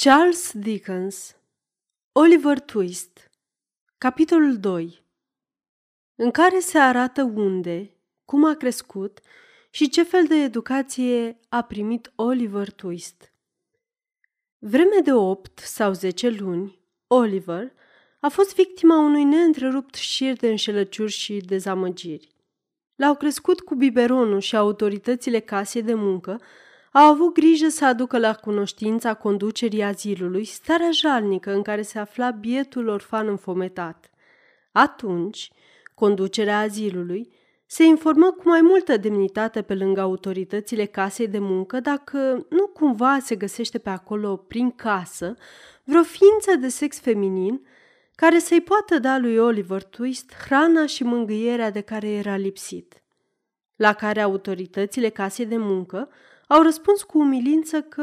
Charles Dickens Oliver Twist Capitolul 2 În care se arată unde, cum a crescut și ce fel de educație a primit Oliver Twist. Vreme de 8 sau 10 luni, Oliver a fost victima unui neîntrerupt șir de înșelăciuri și dezamăgiri. L-au crescut cu biberonul și autoritățile casei de muncă au avut grijă să aducă la cunoștința conducerii azilului starea jalnică în care se afla bietul orfan înfometat. Atunci, conducerea azilului se informă cu mai multă demnitate pe lângă autoritățile casei de muncă dacă nu cumva se găsește pe acolo, prin casă, vreo ființă de sex feminin care să-i poată da lui Oliver Twist hrana și mângâierea de care era lipsit. La care autoritățile casei de muncă au răspuns cu umilință că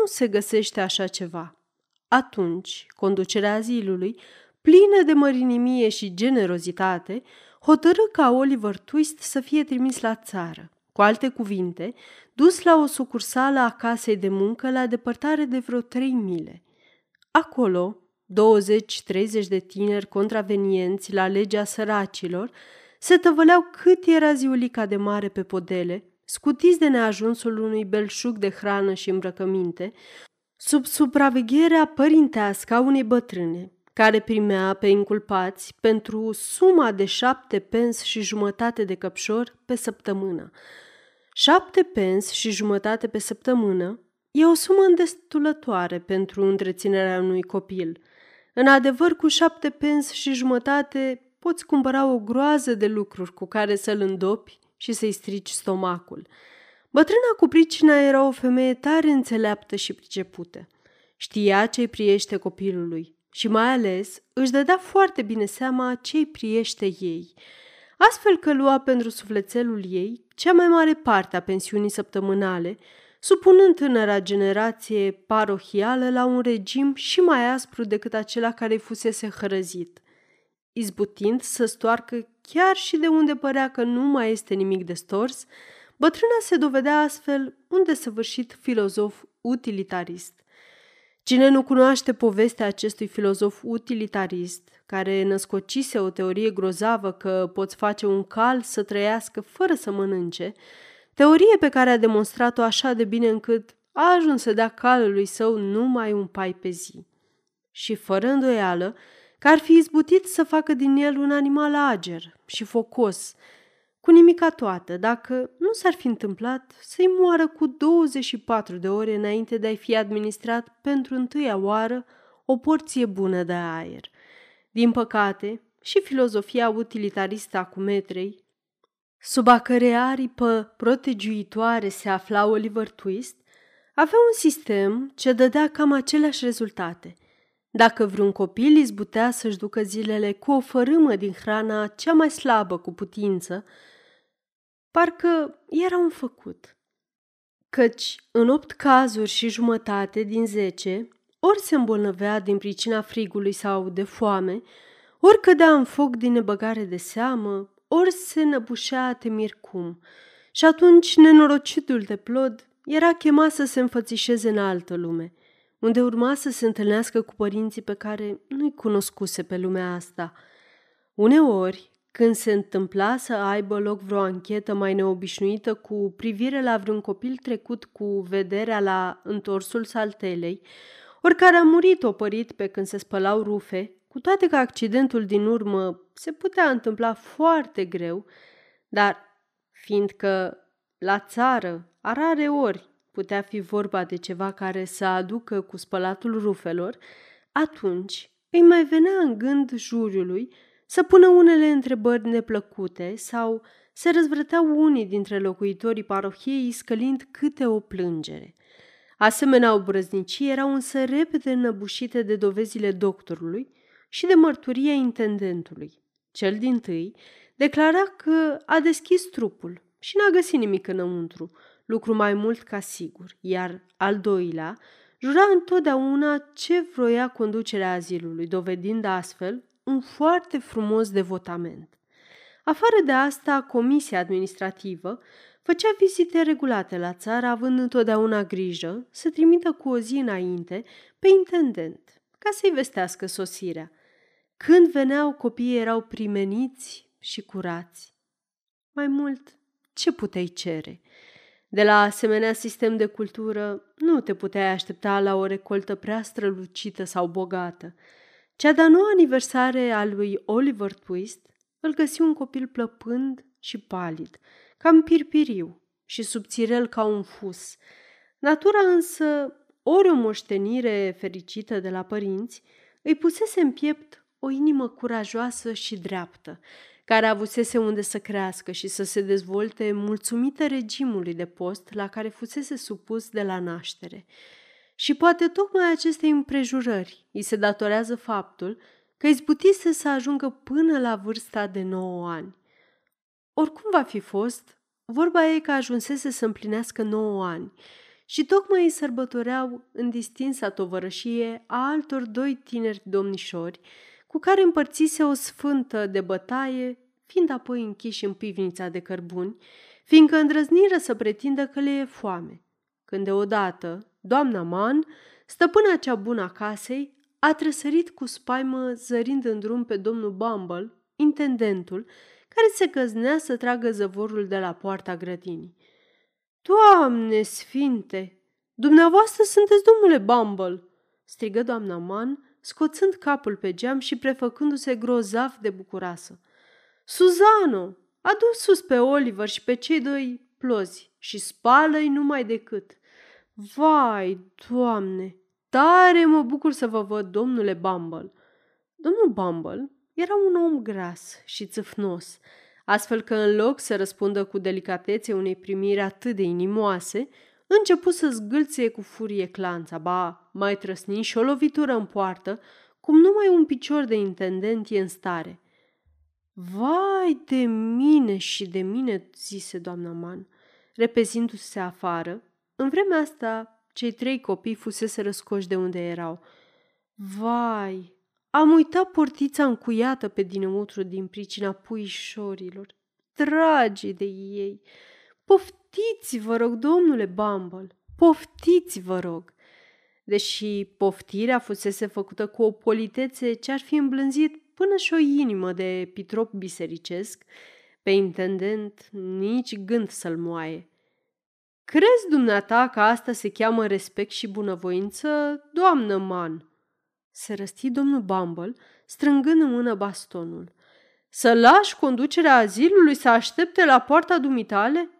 nu se găsește așa ceva. Atunci, conducerea azilului, plină de mărinimie și generozitate, hotărâ ca Oliver Twist să fie trimis la țară. Cu alte cuvinte, dus la o sucursală a casei de muncă la depărtare de vreo trei mile. Acolo, 20-30 de tineri contravenienți la legea săracilor se tăvăleau cât era ziulica de mare pe podele, scutiți de neajunsul unui belșug de hrană și îmbrăcăminte, sub supravegherea părintească a unei bătrâne, care primea pe inculpați pentru suma de șapte pens și jumătate de căpșor pe săptămână. Șapte pens și jumătate pe săptămână e o sumă îndestulătoare pentru întreținerea unui copil. În adevăr, cu șapte pens și jumătate poți cumpăra o groază de lucruri cu care să-l îndopi și să-i strici stomacul. Bătrâna cu pricina era o femeie tare înțeleaptă și pricepută. Știa ce-i priește copilului și mai ales își dădea foarte bine seama ce-i priește ei. Astfel că lua pentru sufletelul ei cea mai mare parte a pensiunii săptămânale, supunând tânăra generație parohială la un regim și mai aspru decât acela care îi fusese hărăzit, izbutind să stoarcă chiar și de unde părea că nu mai este nimic de stors, bătrâna se dovedea astfel un desăvârșit filozof utilitarist. Cine nu cunoaște povestea acestui filozof utilitarist, care născocise o teorie grozavă că poți face un cal să trăiască fără să mănânce, teorie pe care a demonstrat-o așa de bine încât a ajuns să dea calului său numai un pai pe zi. Și fără îndoială, că ar fi izbutit să facă din el un animal ager și focos, cu nimica toată, dacă nu s-ar fi întâmplat să-i moară cu 24 de ore înainte de a-i fi administrat pentru întâia oară o porție bună de aer. Din păcate, și filozofia utilitaristă a cumetrei, sub a cărei aripă protegiuitoare se afla Oliver Twist, avea un sistem ce dădea cam aceleași rezultate – dacă vreun copil izbutea să-și ducă zilele cu o fărâmă din hrana cea mai slabă cu putință, parcă era un făcut. Căci, în opt cazuri și jumătate din zece, ori se îmbolnăvea din pricina frigului sau de foame, ori cădea în foc din nebăgare de seamă, ori se năbușea temir cum. Și atunci nenorocitul de plod era chemat să se înfățișeze în altă lume – unde urma să se întâlnească cu părinții pe care nu-i cunoscuse pe lumea asta. Uneori, când se întâmpla să aibă loc vreo anchetă mai neobișnuită cu privire la vreun copil trecut cu vederea la întorsul saltelei, oricare a murit opărit pe când se spălau rufe, cu toate că accidentul din urmă se putea întâmpla foarte greu, dar fiindcă la țară, a rare ori, putea fi vorba de ceva care să aducă cu spălatul rufelor, atunci îi mai venea în gând juriului să pună unele întrebări neplăcute sau se răzvrăteau unii dintre locuitorii parohiei scălind câte o plângere. Asemenea obrăznicii erau însă repede înăbușite de dovezile doctorului și de mărturia intendentului. Cel din tâi declara că a deschis trupul și n-a găsit nimic înăuntru, lucru mai mult ca sigur, iar al doilea jura întotdeauna ce vroia conducerea azilului, dovedind astfel un foarte frumos devotament. Afară de asta, comisia administrativă Făcea vizite regulate la țară, având întotdeauna grijă să trimită cu o zi înainte pe intendent, ca să-i vestească sosirea. Când veneau, copiii erau primeniți și curați. Mai mult, ce puteai cere? De la asemenea sistem de cultură, nu te puteai aștepta la o recoltă prea strălucită sau bogată. Cea de-a noua aniversare a lui Oliver Twist îl găsi un copil plăpând și palid, cam pirpiriu și subțirel ca un fus. Natura însă, ori o moștenire fericită de la părinți, îi pusese în piept o inimă curajoasă și dreaptă, care avusese unde să crească și să se dezvolte mulțumită regimului de post la care fusese supus de la naștere. Și poate tocmai acestei împrejurări îi se datorează faptul că izbutise să ajungă până la vârsta de 9 ani. Oricum va fi fost, vorba ei că ajunsese să împlinească 9 ani și tocmai îi sărbătoreau în distinsa tovărășie a altor doi tineri domnișori cu care împărțise o sfântă de bătaie, fiind apoi închiși în pivnița de cărbuni, fiindcă îndrăzniră să pretindă că le e foame. Când deodată, doamna Man, stăpâna cea bună a casei, a trăsărit cu spaimă zărind în drum pe domnul Bumble, intendentul, care se găznea să tragă zăvorul de la poarta grădinii. Doamne sfinte! Dumneavoastră sunteți domnule Bumble!" strigă doamna Man, scoțând capul pe geam și prefăcându-se grozav de bucuroasă. Suzano, adu sus pe Oliver și pe cei doi plozi și spală-i numai decât. Vai, doamne, tare mă bucur să vă văd, domnule Bumble. Domnul Bumble era un om gras și țâfnos, astfel că în loc să răspundă cu delicatețe unei primiri atât de inimoase, început să zgâlție cu furie clanța, ba, mai trăsni și o lovitură în poartă, cum numai un picior de intendent e în stare. Vai de mine și de mine, zise doamna Man, repezindu-se afară. În vremea asta, cei trei copii fusese răscoși de unde erau. Vai, am uitat portița încuiată pe dinăuntru din pricina puișorilor. Dragi de ei! Poftiți, vă rog, domnule Bumble, poftiți, vă rog. Deși poftirea fusese făcută cu o politețe ce ar fi îmblânzit până și o inimă de pitrop bisericesc, pe intendent nici gând să-l moaie. Crezi dumneata că asta se cheamă respect și bunăvoință, doamnă Man? Se răsti domnul Bumble, strângând în mână bastonul. Să lași conducerea azilului să aștepte la poarta dumitale?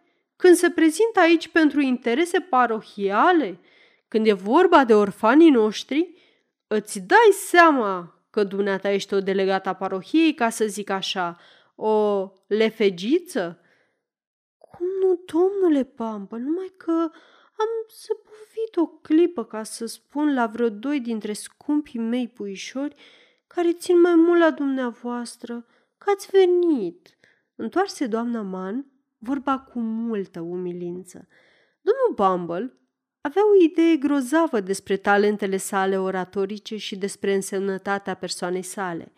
Când se prezintă aici pentru interese parohiale? Când e vorba de orfanii noștri? Îți dai seama că dumneata ești o delegată a parohiei, ca să zic așa, o lefegiță? Cum nu, domnule Pampă, numai că am zăbovit o clipă ca să spun la vreo doi dintre scumpii mei puișori care țin mai mult la dumneavoastră, că ați venit. Întoarse doamna Man vorba cu multă umilință. Domnul Bumble avea o idee grozavă despre talentele sale oratorice și despre însemnătatea persoanei sale.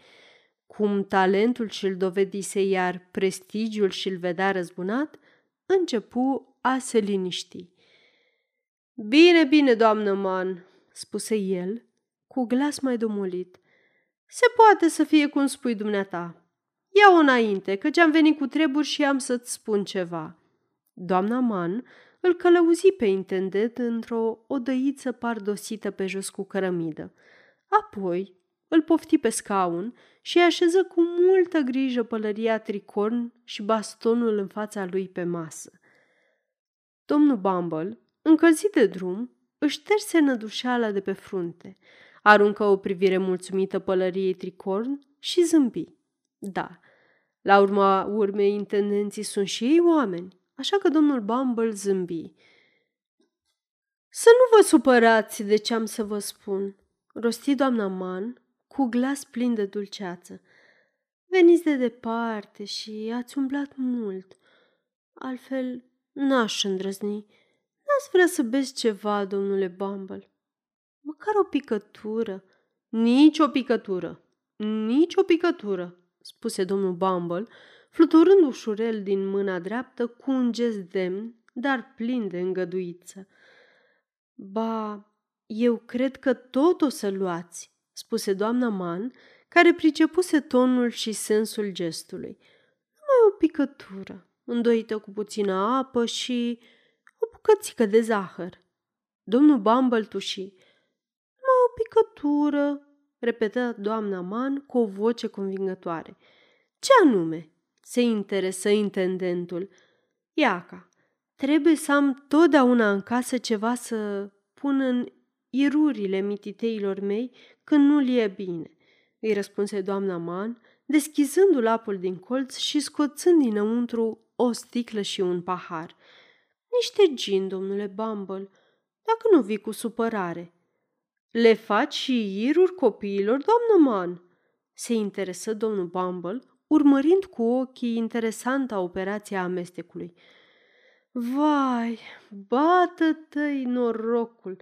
Cum talentul și-l dovedise, iar prestigiul și-l vedea răzbunat, începu a se liniști. Bine, bine, doamnă Man, spuse el, cu glas mai domolit. Se poate să fie cum spui dumneata. Ia-o înainte, căci am venit cu treburi și am să-ți spun ceva. Doamna Man îl călăuzi pe intendent într-o odăiță pardosită pe jos cu cărămidă. Apoi îl pofti pe scaun și așeză cu multă grijă pălăria tricorn și bastonul în fața lui pe masă. Domnul Bumble, încălzit de drum, își șterse nădușeala de pe frunte, aruncă o privire mulțumită pălăriei tricorn și zâmbi. Da, la urma urmei intendenții sunt și ei oameni așa că domnul Bumble zâmbi. Să nu vă supărați de ce am să vă spun, rosti doamna Man cu glas plin de dulceață. Veniți de departe și ați umblat mult. Altfel, n-aș îndrăzni. N-ați vrea să beți ceva, domnule Bumble? Măcar o picătură. Nici o picătură. Nici o picătură, spuse domnul Bumble, fluturând ușurel din mâna dreaptă cu un gest demn, dar plin de îngăduiță. Ba, eu cred că tot o să luați, spuse doamna Man, care pricepuse tonul și sensul gestului. Numai o picătură, îndoită cu puțină apă și o bucățică de zahăr. Domnul Bumble tuși. Numai o picătură, repetă doamna Man cu o voce convingătoare. Ce anume? Se interesă intendentul. Iaca, trebuie să am totdeauna în casă ceva să pun în irurile mititeilor mei când nu-l e bine, îi răspunse doamna Man, deschizându lapul din colț și scoțând dinăuntru o sticlă și un pahar. Niște gin, domnule Bumble, dacă nu vii cu supărare. Le faci și iruri copiilor, doamnă Man? Se interesă domnul Bumble, urmărind cu ochii interesanta operație a amestecului. Vai, bată-te norocul!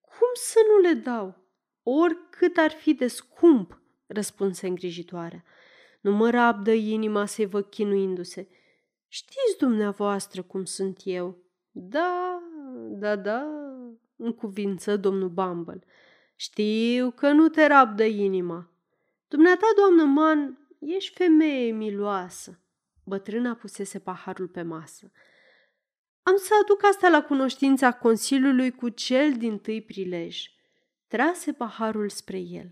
Cum să nu le dau? Oricât ar fi de scump, răspunse îngrijitoarea. Nu mă rabdă inima să-i văd chinuindu-se. Știți dumneavoastră cum sunt eu. Da, da, da, în cuvință domnul Bumble. Știu că nu te rabdă inima. Dumneata, doamnă Man, ești femeie miloasă. Bătrâna pusese paharul pe masă. Am să aduc asta la cunoștința Consiliului cu cel din tâi prilej. Trase paharul spre el.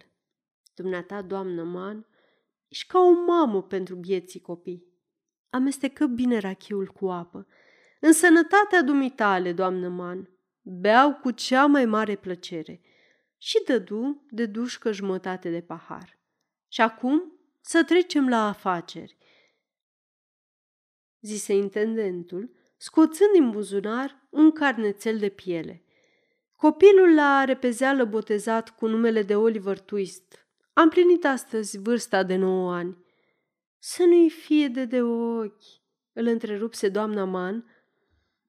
Dumneata, doamnă Man, ești ca o mamă pentru vieții copii. Amestecă bine rachiul cu apă. În sănătatea dumitale, doamnă Man, beau cu cea mai mare plăcere și dădu de dușcă jumătate de pahar. Și acum să trecem la afaceri, zise intendentul, scoțând din buzunar un carnețel de piele. Copilul l-a repezeală botezat cu numele de Oliver Twist. Am plinit astăzi vârsta de nouă ani. Să nu-i fie de de ochi, îl întrerupse doamna Man,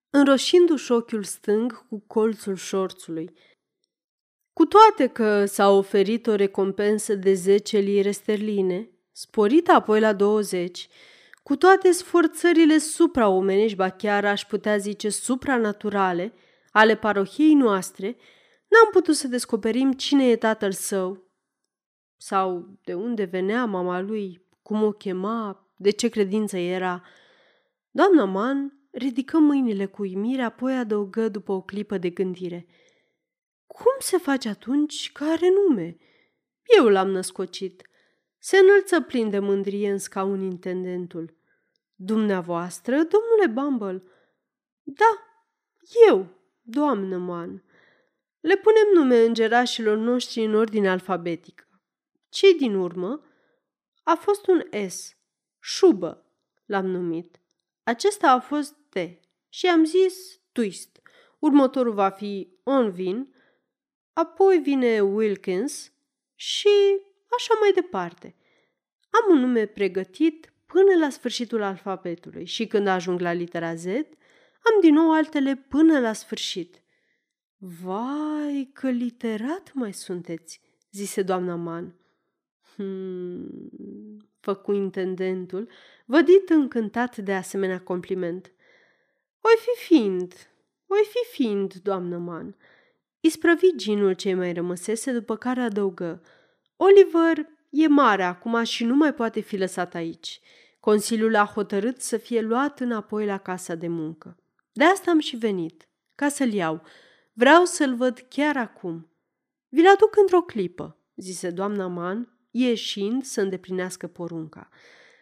înroșindu-și ochiul stâng cu colțul șorțului. Cu toate că s-a oferit o recompensă de 10 lire sterline, sporită apoi la 20, cu toate sforțările supraomenești, ba chiar aș putea zice supranaturale, ale parohiei noastre, n-am putut să descoperim cine e tatăl său sau de unde venea mama lui, cum o chema, de ce credință era. Doamna Man ridică mâinile cu uimire, apoi adăugă după o clipă de gândire. Cum se face atunci că are nume? Eu l-am născocit. Se înălță plin de mândrie în scaun intendentul. Dumneavoastră, domnule Bumble? Da, eu, doamnă Man. Le punem nume îngerașilor noștri în ordine alfabetică. Cei din urmă a fost un S. Șubă l-am numit. Acesta a fost T și am zis Twist. Următorul va fi Onvin, apoi vine Wilkins și așa mai departe. Am un nume pregătit până la sfârșitul alfabetului și când ajung la litera Z, am din nou altele până la sfârșit. Vai, că literat mai sunteți, zise doamna Man. Hmm, făcu intendentul, vădit încântat de asemenea compliment. Oi fi fiind, oi fi fiind, doamnă Man. Isprăvi ginul ce mai rămăsese, după care adăugă. Oliver e mare acum și nu mai poate fi lăsat aici. Consiliul a hotărât să fie luat înapoi la casa de muncă. De asta am și venit, ca să-l iau. Vreau să-l văd chiar acum. Vi-l aduc într-o clipă, zise doamna Man, ieșind să îndeplinească porunca.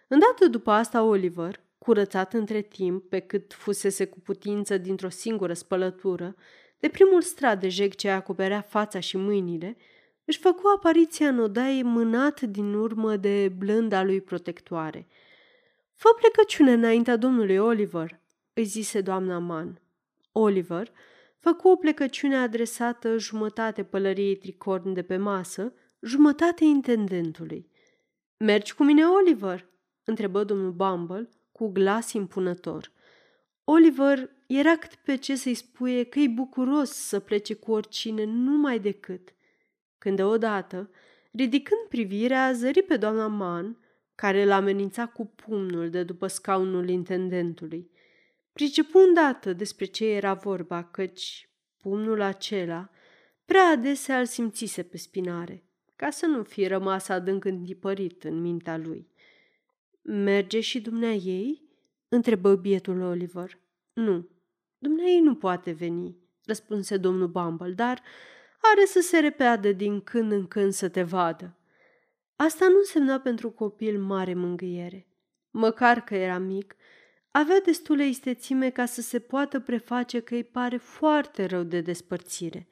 Îndată după asta, Oliver, curățat între timp, pe cât fusese cu putință dintr-o singură spălătură, de primul strat de jeg ce acoperea fața și mâinile, își făcu apariția în odaie mânat din urmă de blânda lui protectoare. Fă plecăciune înaintea domnului Oliver, îi zise doamna Man. Oliver făcu o plecăciune adresată jumătate pălăriei tricorn de pe masă, jumătate intendentului. Mergi cu mine, Oliver?" întrebă domnul Bumble cu glas impunător. Oliver era cât pe ce să-i spuie că e bucuros să plece cu oricine numai decât. Când deodată, ridicând privirea, zări pe doamna Man, care îl amenința cu pumnul de după scaunul intendentului. Pricepu îndată despre ce era vorba, căci pumnul acela prea adesea îl simțise pe spinare, ca să nu fie rămas adânc întipărit în mintea lui. Merge și dumnea ei?" întrebă bietul Oliver. Nu, dumnea ei nu poate veni, răspunse domnul Bumble, dar are să se repeadă din când în când să te vadă. Asta nu însemna pentru copil mare mângâiere. Măcar că era mic, avea destule istețime ca să se poată preface că îi pare foarte rău de despărțire.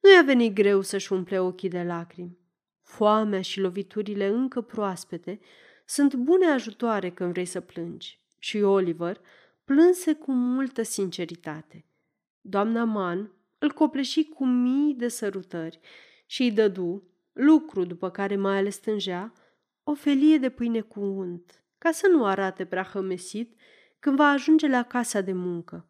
Nu i-a venit greu să-și umple ochii de lacrimi. Foamea și loviturile încă proaspete sunt bune ajutoare când vrei să plângi. Și Oliver plânse cu multă sinceritate. Doamna Mann îl copleși cu mii de sărutări și îi dădu, lucru după care mai ales stângea, o felie de pâine cu unt, ca să nu arate prea hămesit când va ajunge la casa de muncă.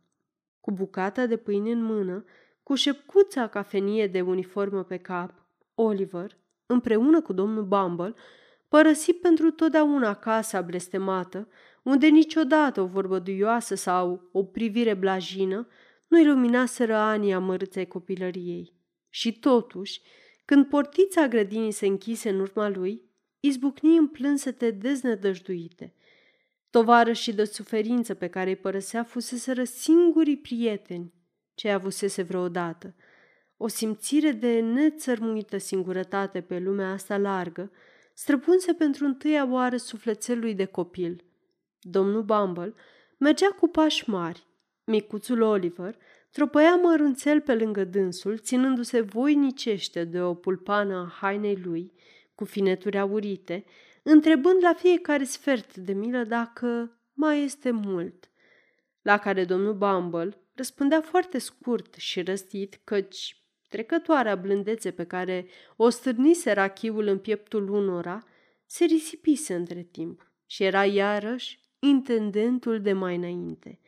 Cu bucata de pâine în mână, cu șepcuța cafenie de uniformă pe cap, Oliver, împreună cu domnul Bumble, părăsi pentru totdeauna casa blestemată, unde niciodată o vorbă duioasă sau o privire blajină nu-i luminaseră anii amărâței copilăriei. Și totuși, când portița grădinii se închise în urma lui, izbucni în plânsete deznădăjduite. Tovarășii de suferință pe care îi părăsea fuseseră singurii prieteni ce avusese vreodată. O simțire de nețărmuită singurătate pe lumea asta largă străpunse pentru întâia oară sufletelului de copil. Domnul Bumble mergea cu pași mari. Micuțul Oliver tropăia mărunțel pe lângă dânsul, ținându-se voinicește de o pulpană a hainei lui, cu fineturi aurite, întrebând la fiecare sfert de milă dacă mai este mult. La care domnul Bumble răspundea foarte scurt și răstit, căci trecătoarea blândețe pe care o stârnise rachiul în pieptul unora se risipise între timp și era iarăși intendentul de mai înainte.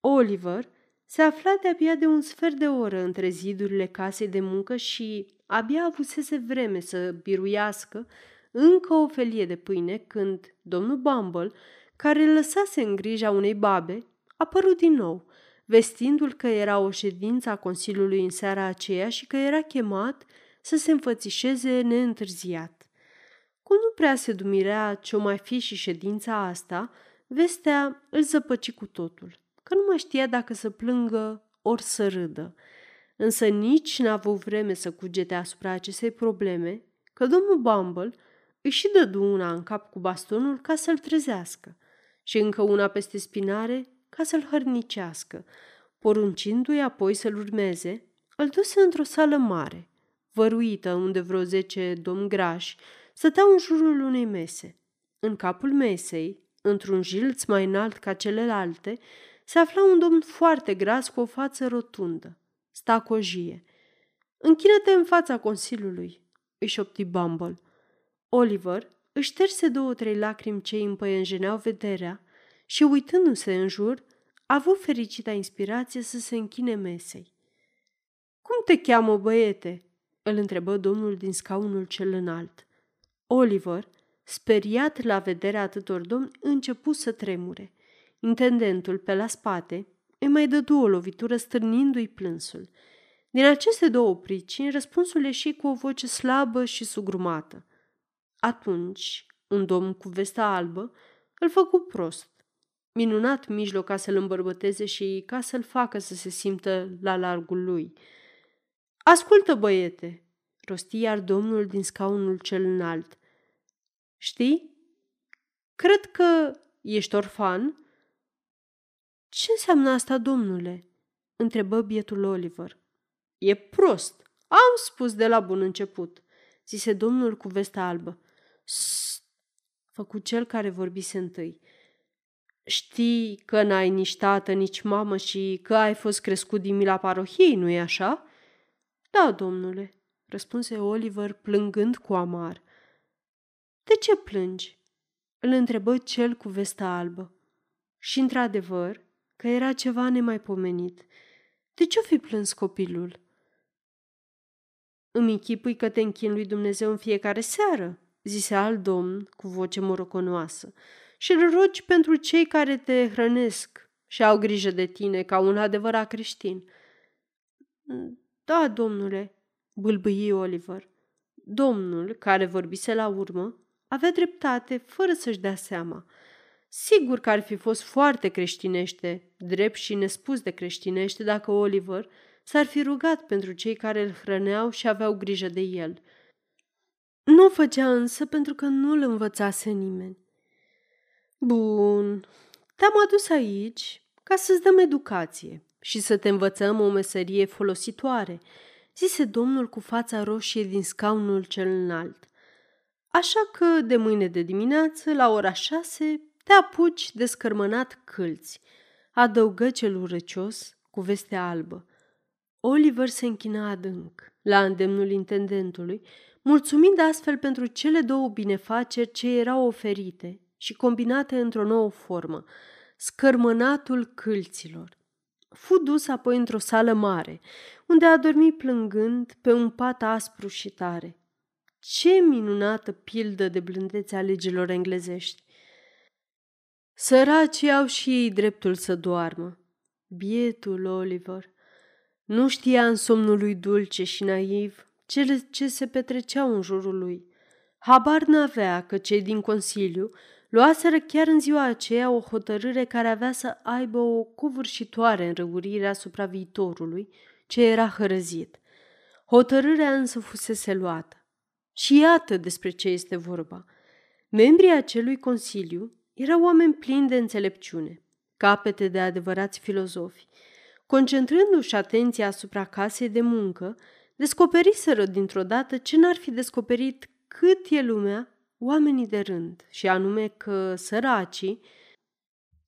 Oliver se afla de-abia de un sfert de oră între zidurile casei de muncă și abia avusese vreme să biruiască încă o felie de pâine când domnul Bumble, care îl lăsase în grija unei babe, a apărut din nou, vestindu-l că era o ședință a Consiliului în seara aceea și că era chemat să se înfățișeze neîntârziat. Cum nu prea se dumirea ce-o mai fi și ședința asta, vestea îl zăpăci cu totul, că nu mai știa dacă să plângă ori să râdă. Însă nici n-a avut vreme să cugete asupra acestei probleme, că domnul Bumble își și dădu una în cap cu bastonul ca să-l trezească și încă una peste spinare ca să-l hărnicească. Poruncindu-i apoi să-l urmeze, îl duse într-o sală mare, văruită unde vreo zece domni grași stăteau în jurul unei mese. În capul mesei, într-un jilț mai înalt ca celelalte, se afla un domn foarte gras cu o față rotundă, stacojie. Închină-te în fața Consiliului, își șopti Bumble. Oliver își șterse două-trei lacrimi ce îi împăienjeneau vederea și, uitându-se în jur, a avut fericita inspirație să se închine mesei. Cum te cheamă, băiete?" îl întrebă domnul din scaunul cel înalt. Oliver, speriat la vederea atâtor domni, începu să tremure. Intendentul, pe la spate, îi mai dădu o lovitură stârnindu-i plânsul. Din aceste două pricini, răspunsul ieși cu o voce slabă și sugrumată. Atunci, un domn cu vesta albă îl făcu prost. Minunat mijloc ca să-l îmbărbăteze și ca să-l facă să se simtă la largul lui. Ascultă, băiete, rosti iar domnul din scaunul cel înalt. Știi? Cred că ești orfan? Ce înseamnă asta, domnule? întrebă bietul Oliver. E prost. Am spus de la bun început, zise domnul cu vesta albă. Sst, făcu cel care vorbise întâi. Știi că n-ai nici tată, nici mamă și că ai fost crescut din mila parohiei, nu-i așa? Da, domnule, răspunse Oliver plângând cu amar. De ce plângi? Îl întrebă cel cu vesta albă. Și într-adevăr că era ceva nemaipomenit. De ce-o fi plâns copilul? Îmi închipui că te închin lui Dumnezeu în fiecare seară, zise alt domn cu voce moroconoasă, și îl rogi pentru cei care te hrănesc și au grijă de tine ca un adevărat creștin. Da, domnule, bâlbâi Oliver. Domnul, care vorbise la urmă, avea dreptate fără să-și dea seama. Sigur că ar fi fost foarte creștinește, drept și nespus de creștinește, dacă Oliver s-ar fi rugat pentru cei care îl hrăneau și aveau grijă de el. Nu o făcea însă pentru că nu îl învățase nimeni. Bun, te-am adus aici ca să-ți dăm educație și să te învățăm o meserie folositoare, zise domnul cu fața roșie din scaunul cel înalt. Așa că de mâine de dimineață, la ora șase, te apuci de scărmănat câlți, adăugă cel urăcios cu vestea albă. Oliver se închina adânc, la îndemnul intendentului, mulțumind astfel pentru cele două binefaceri ce erau oferite și combinate într-o nouă formă, scărmănatul câlților. Fu dus apoi într-o sală mare, unde a dormit plângând pe un pat aspru și tare. Ce minunată pildă de blândețe a legilor englezești! Săracii au și ei dreptul să doarmă. Bietul Oliver nu știa în somnul lui dulce și naiv cele ce se petreceau în jurul lui. Habar n-avea că cei din Consiliu luaseră chiar în ziua aceea o hotărâre care avea să aibă o covârșitoare înrăurire asupra viitorului ce era hărăzit. Hotărârea însă fusese luată. Și iată despre ce este vorba. Membrii acelui consiliu erau oameni plini de înțelepciune, capete de adevărați filozofi. Concentrându-și atenția asupra casei de muncă, descoperiseră dintr-o dată ce n-ar fi descoperit cât e lumea oamenii de rând, și anume că săracii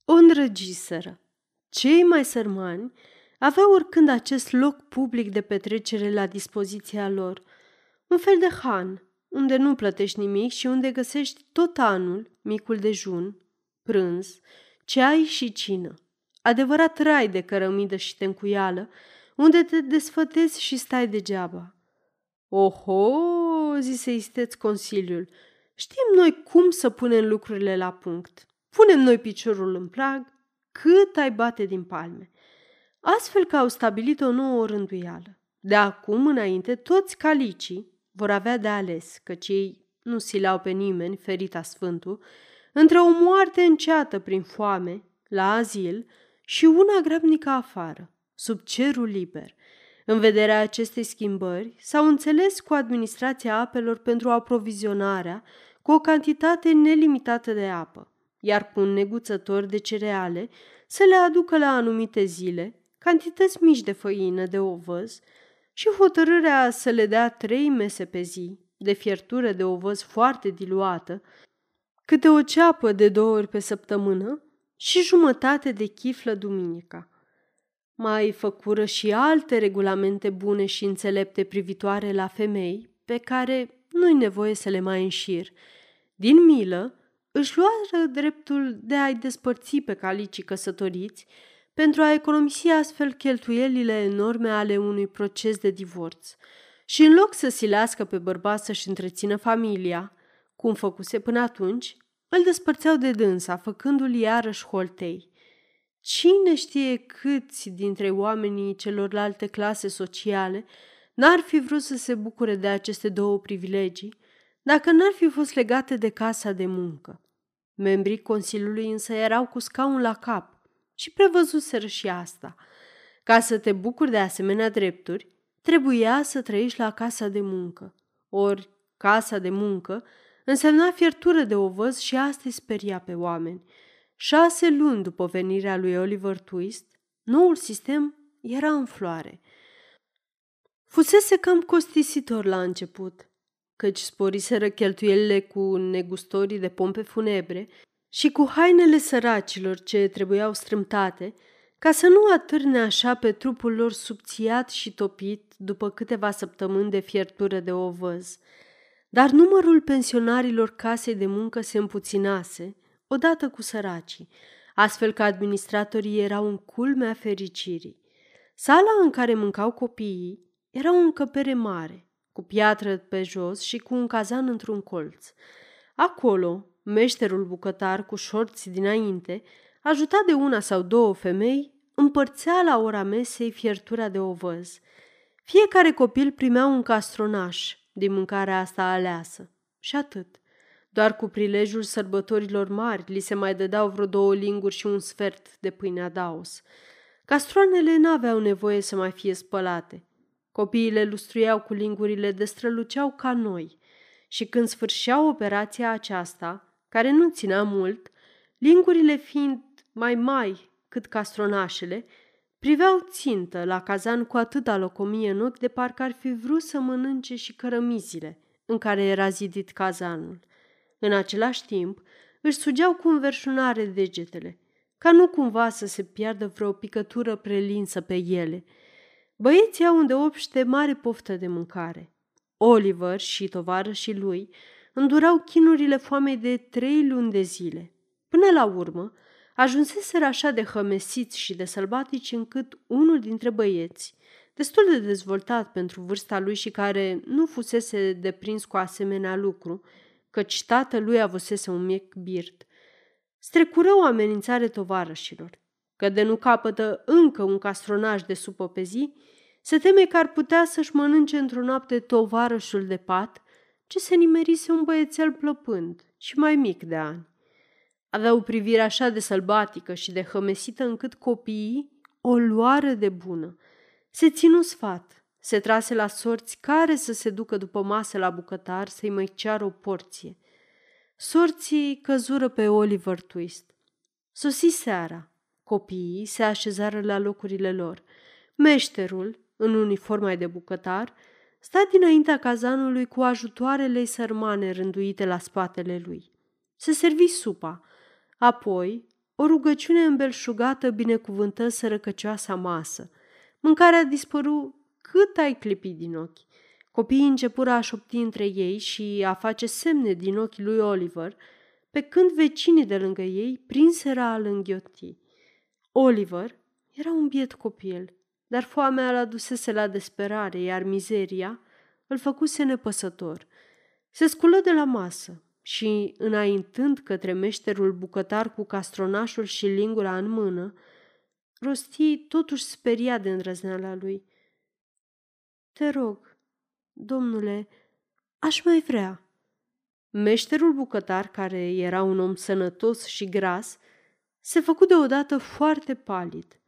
o îndrăgiseră. Cei mai sărmani aveau oricând acest loc public de petrecere la dispoziția lor, un fel de han, unde nu plătești nimic și unde găsești tot anul micul dejun, prânz, ceai și cină. Adevărat rai de cărămidă și tencuială, unde te desfătezi și stai degeaba. Oho, zise isteț Consiliul, știm noi cum să punem lucrurile la punct. Punem noi piciorul în prag, cât ai bate din palme. Astfel că au stabilit o nouă rânduială. De acum înainte, toți calicii vor avea de ales, căci ei nu sileau pe nimeni, ferita Sfântul, între o moarte înceată prin foame, la azil, și una grabnică afară, sub cerul liber. În vederea acestei schimbări, s-au înțeles cu administrația apelor pentru aprovizionarea cu o cantitate nelimitată de apă, iar cu un neguțător de cereale să le aducă la anumite zile cantități mici de făină de ovăz și hotărârea să le dea trei mese pe zi, de fiertură de ovăz foarte diluată, câte o ceapă de două ori pe săptămână și jumătate de chiflă duminica. Mai făcură și alte regulamente bune și înțelepte privitoare la femei, pe care nu-i nevoie să le mai înșir. Din milă, își luară dreptul de a-i despărți pe calicii căsătoriți pentru a economisi astfel cheltuielile enorme ale unui proces de divorț. Și în loc să silească pe bărbat să-și întrețină familia, cum făcuse până atunci, îl despărțeau de dânsa, făcându-l iarăși holtei. Cine știe câți dintre oamenii celorlalte clase sociale n-ar fi vrut să se bucure de aceste două privilegii, dacă n-ar fi fost legate de casa de muncă. Membrii Consiliului însă erau cu scaun la cap și prevăzuseră și asta. Ca să te bucuri de asemenea drepturi, trebuia să trăiești la casa de muncă. Ori casa de muncă însemna fiertură de ovăz și asta îi speria pe oameni. Șase luni după venirea lui Oliver Twist, noul sistem era în floare. Fusese cam costisitor la început, căci sporiseră cheltuielile cu negustorii de pompe funebre și cu hainele săracilor ce trebuiau strâmtate, ca să nu atârne așa pe trupul lor subțiat și topit după câteva săptămâni de fiertură de ovăz. Dar numărul pensionarilor casei de muncă se împuținase, odată cu săracii, astfel că administratorii erau în culmea fericirii. Sala în care mâncau copiii era o încăpere mare, cu piatră pe jos și cu un cazan într-un colț. Acolo, meșterul bucătar cu șorți dinainte, ajutat de una sau două femei, împărțea la ora mesei fiertura de ovăz. Fiecare copil primea un castronaș din mâncarea asta aleasă. Și atât. Doar cu prilejul sărbătorilor mari li se mai dădeau vreo două linguri și un sfert de pâine daos. Castroanele n-aveau nevoie să mai fie spălate. Copiii le lustruiau cu lingurile de străluceau ca noi și când sfârșeau operația aceasta, care nu ținea mult, lingurile fiind mai mai cât castronașele, priveau țintă la cazan cu atâta locomie în ochi de parcă ar fi vrut să mănânce și cărămizile în care era zidit cazanul. În același timp, își sugeau cu înverșunare degetele, ca nu cumva să se piardă vreo picătură prelinsă pe ele. Băieții au îndeopște mare poftă de mâncare. Oliver și tovarășii lui îndurau chinurile foamei de trei luni de zile. Până la urmă, ajunseseră așa de hămesiți și de sălbatici încât unul dintre băieți, destul de dezvoltat pentru vârsta lui și care nu fusese deprins cu asemenea lucru, căci tatălui avusese un mic birt, strecură o amenințare tovarășilor, că de nu capătă încă un castronaj de supă pe zi, se teme că ar putea să-și mănânce într-o noapte tovarășul de pat, ce se nimerise un băiețel plăpând și mai mic de ani. Avea o privire așa de sălbatică și de hămesită încât copiii o luară de bună. Se ținu sfat, se trase la sorți care să se ducă după masă la bucătar să-i mai ceară o porție. Sorții căzură pe Oliver Twist. Sosi seara. Copiii se așezară la locurile lor. Meșterul, în uniforma de bucătar, sta dinaintea cazanului cu ajutoarele sărmane rânduite la spatele lui. Se servi supa. Apoi, o rugăciune îmbelșugată binecuvântă sărăcăcioasa masă. Mâncarea dispăru cât ai clipit din ochi. Copiii începură a șopti între ei și a face semne din ochii lui Oliver, pe când vecinii de lângă ei prinseră a lânghioti. Oliver era un biet copil, dar foamea îl adusese la desperare, iar mizeria îl făcuse nepăsător. Se sculă de la masă și, înaintând către meșterul bucătar cu castronașul și lingura în mână, rosti totuși speria de îndrăzneala lui. Te rog, domnule, aș mai vrea. Meșterul bucătar, care era un om sănătos și gras, se făcu deodată foarte palid.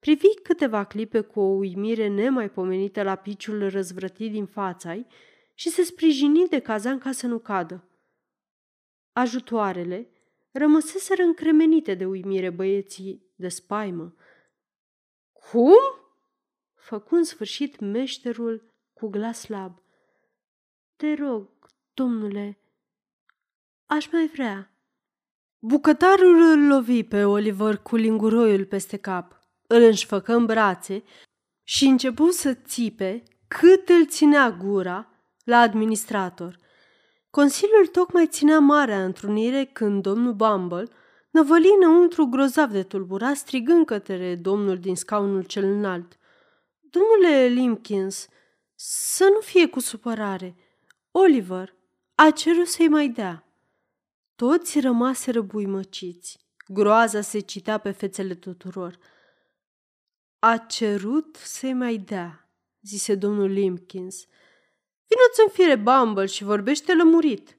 Privi câteva clipe cu o uimire nemaipomenită la piciul răzvrătit din fața și se sprijini de cazan ca să nu cadă. Ajutoarele rămăseseră încremenite de uimire băieții de spaimă. Cum? Făcu în sfârșit meșterul cu glas slab. Te rog, domnule, aș mai vrea. Bucătarul îl lovi pe Oliver cu linguroiul peste cap îl înșfăcă în brațe și începu să țipe cât îl ținea gura la administrator. Consiliul tocmai ținea marea întrunire când domnul Bumble năvăli înăuntru grozav de tulburat, strigând către domnul din scaunul cel înalt. Domnule Limkins, să nu fie cu supărare. Oliver a cerut să-i mai dea. Toți rămaseră buimăciți. Groaza se citea pe fețele tuturor – a cerut să-i mai dea, zise domnul Limpkins. Vino-ți în fire, Bumble, și vorbește lămurit.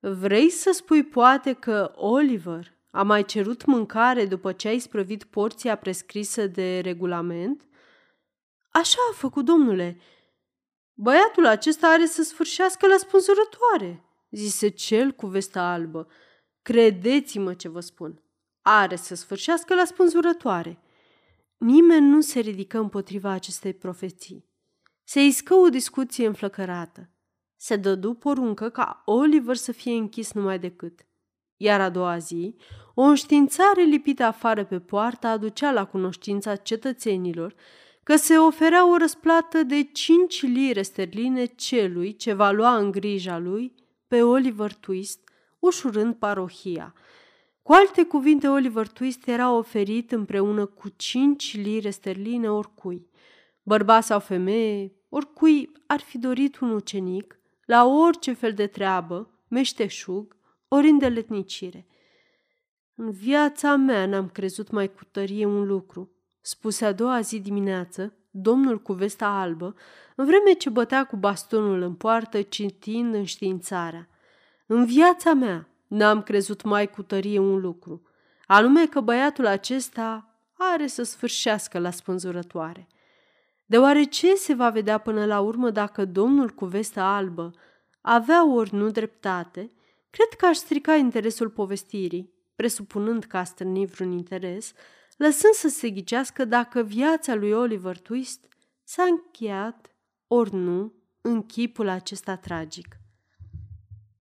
Vrei să spui poate că Oliver a mai cerut mâncare după ce ai sprăvit porția prescrisă de regulament? Așa a făcut, domnule. Băiatul acesta are să sfârșească la spânzurătoare, zise cel cu vesta albă. Credeți-mă ce vă spun. Are să sfârșească la spânzurătoare. Nimeni nu se ridică împotriva acestei profeții. Se iscă o discuție înflăcărată. Se dădu poruncă ca Oliver să fie închis numai decât. Iar a doua zi, o înștiințare lipită afară pe poartă aducea la cunoștința cetățenilor că se oferea o răsplată de cinci lire sterline celui ce va lua în grija lui pe Oliver Twist, ușurând parohia – cu alte cuvinte, Oliver Twist era oferit împreună cu cinci lire sterline oricui, bărbat sau femeie, oricui ar fi dorit un ucenic, la orice fel de treabă, meșteșug, ori îndeletnicire. În viața mea n-am crezut mai cu tărie un lucru, spuse a doua zi dimineață, domnul cu vesta albă, în vreme ce bătea cu bastonul în poartă, citind înștiințarea. În viața mea n-am crezut mai cu tărie un lucru, anume că băiatul acesta are să sfârșească la spânzurătoare. Deoarece se va vedea până la urmă dacă domnul cu vesta albă avea ori nu dreptate, cred că aș strica interesul povestirii, presupunând că a strânit vreun interes, lăsând să se ghicească dacă viața lui Oliver Twist s-a încheiat ori nu în chipul acesta tragic.